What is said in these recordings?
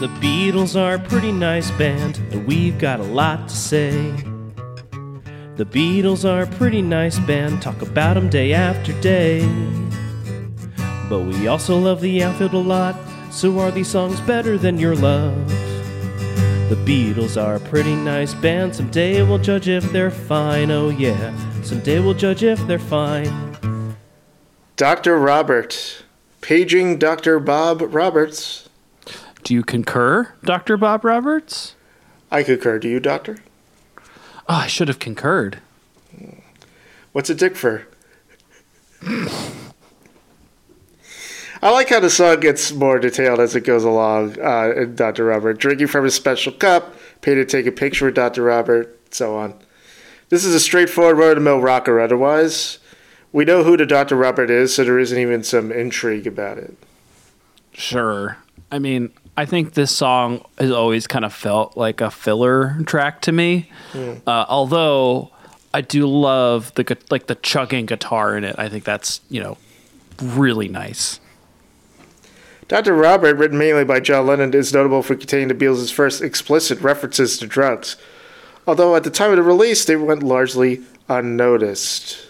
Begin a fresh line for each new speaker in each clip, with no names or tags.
The Beatles are a pretty nice band, and we've got a lot to say. The Beatles are a pretty nice band, talk about 'em day after day. But we also love the outfield a lot, so are these songs better than your love? The Beatles are a pretty nice band, someday we'll judge if they're fine, oh yeah, someday we'll judge if they're fine.
Dr. Robert. Paging Dr. Bob Roberts.
Do you concur, Dr. Bob Roberts?
I concur. Do you, Doctor?
Oh, I should have concurred.
What's a dick for? I like how the song gets more detailed as it goes along. Uh, Dr. Robert drinking from a special cup, pay to take a picture with Dr. Robert, so on. This is a straightforward run-of-the-mill rocker. Otherwise, we know who the Dr. Robert is, so there isn't even some intrigue about it.
Sure. I mean, I think this song has always kind of felt like a filler track to me. Uh, although I do love the like the chugging guitar in it. I think that's you know really nice.
Dr. Robert, written mainly by John Lennon, is notable for containing the Beatles' first explicit references to drugs, although at the time of the release they went largely unnoticed.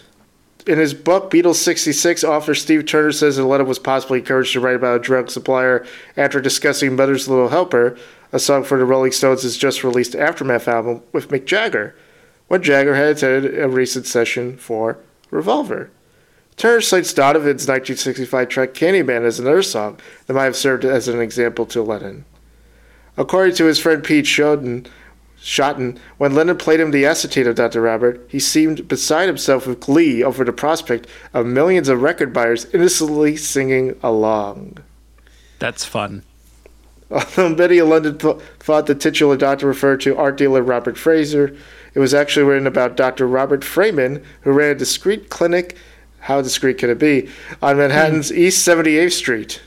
In his book, Beatles 66, author Steve Turner says that Lennon was possibly encouraged to write about a drug supplier after discussing Mother's Little Helper, a song for the Rolling Stones' just released Aftermath album, with Mick Jagger, when Jagger had attended a recent session for Revolver. Turner cites Donovan's 1965 track Candyman as another song that might have served as an example to Lennon. According to his friend Pete Shotton, Shotton, when Lennon played him the acetate of Dr. Robert, he seemed beside himself with glee over the prospect of millions of record buyers innocently singing along.
That's fun.
Although many in London th- thought the titular doctor referred to art dealer Robert Fraser, it was actually written about Dr. Robert Freeman, who ran a discreet clinic, how discreet can it be, on Manhattan's hmm. East 78th Street.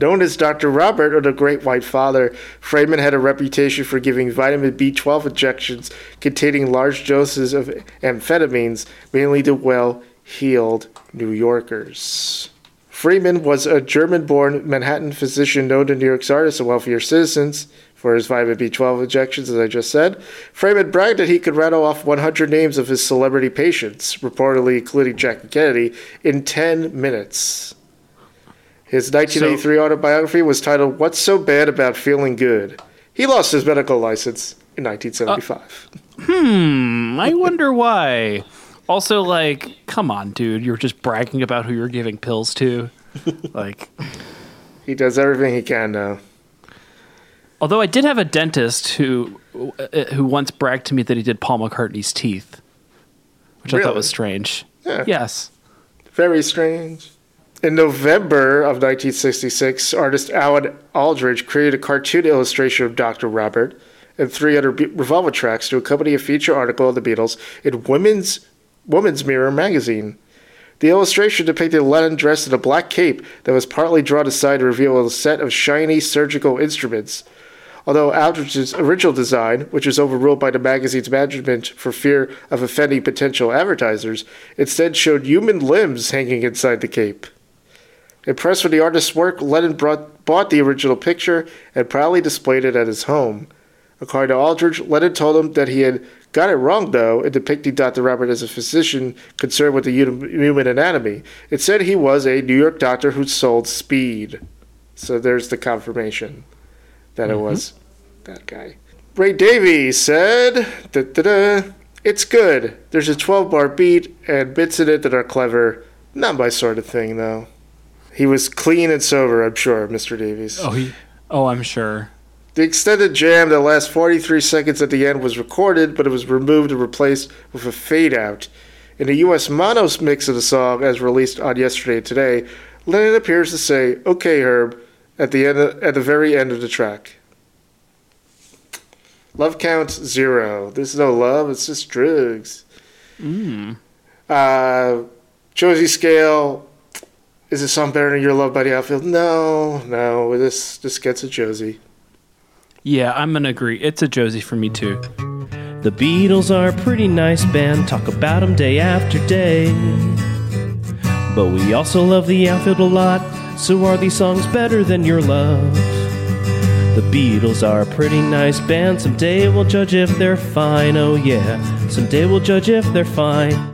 Known as Dr. Robert or the Great White Father, Freeman had a reputation for giving vitamin B12 injections containing large doses of amphetamines, mainly to well heeled New Yorkers. Freeman was a German born Manhattan physician known to New York's artists and wealthier citizens for his vitamin B12 injections, as I just said. Freeman bragged that he could rattle off 100 names of his celebrity patients, reportedly including Jackie Kennedy, in 10 minutes. His 1983 autobiography was titled What's So Bad About Feeling Good? He lost his medical license in 1975.
Hmm. I wonder why. Also, like, come on, dude. You're just bragging about who you're giving pills to. like,
he does everything he can now.
although I did have a dentist who uh, who once bragged to me that he did Paul McCartney's teeth, which I thought was strange.
Yeah.
Yes.
Very strange. In November of 1966, artist Alan Aldridge created a cartoon illustration of Dr. Robert and three other Revolver tracks to accompany a feature article of the Beatles in Women's Woman's Mirror magazine. The illustration depicted Lennon dressed in a black cape that was partly drawn aside to reveal a set of shiny surgical instruments. Although Aldridge's original design, which was overruled by the magazine's management for fear of offending potential advertisers, instead showed human limbs hanging inside the cape. Impressed with the artist's work, Lennon brought, bought the original picture and proudly displayed it at his home. According to Aldridge, Lennon told him that he had got it wrong, though, in depicting Dr. Robert as a physician concerned with the human anatomy. It said he was a New York doctor who sold speed. So there's the confirmation that it mm-hmm. was that guy. Ray Davies said, It's good. There's a 12 bar beat and bits in it that are clever. Not my sort of thing, though. He was clean and sober, I'm sure, Mr. Davies.
Oh, he. Oh, I'm sure.
The extended jam that lasts 43 seconds at the end was recorded, but it was removed and replaced with a fade out. In the US monos mix of the song, as released on Yesterday Today, Lennon appears to say, Okay, Herb, at the, end at the very end of the track. Love count zero. There's no love, it's just drugs.
Mm.
Uh, Josie Scale, is this song better than Your Love Buddy the Outfield? No, no, this, this gets a Josie.
Yeah, I'm gonna agree. It's a Josie for me too.
The Beatles are a pretty nice band, talk about them day after day. But we also love the outfield a lot, so are these songs better than your love? The Beatles are a pretty nice band. Someday we'll judge if they're fine. Oh, yeah. Someday we'll judge if they're fine.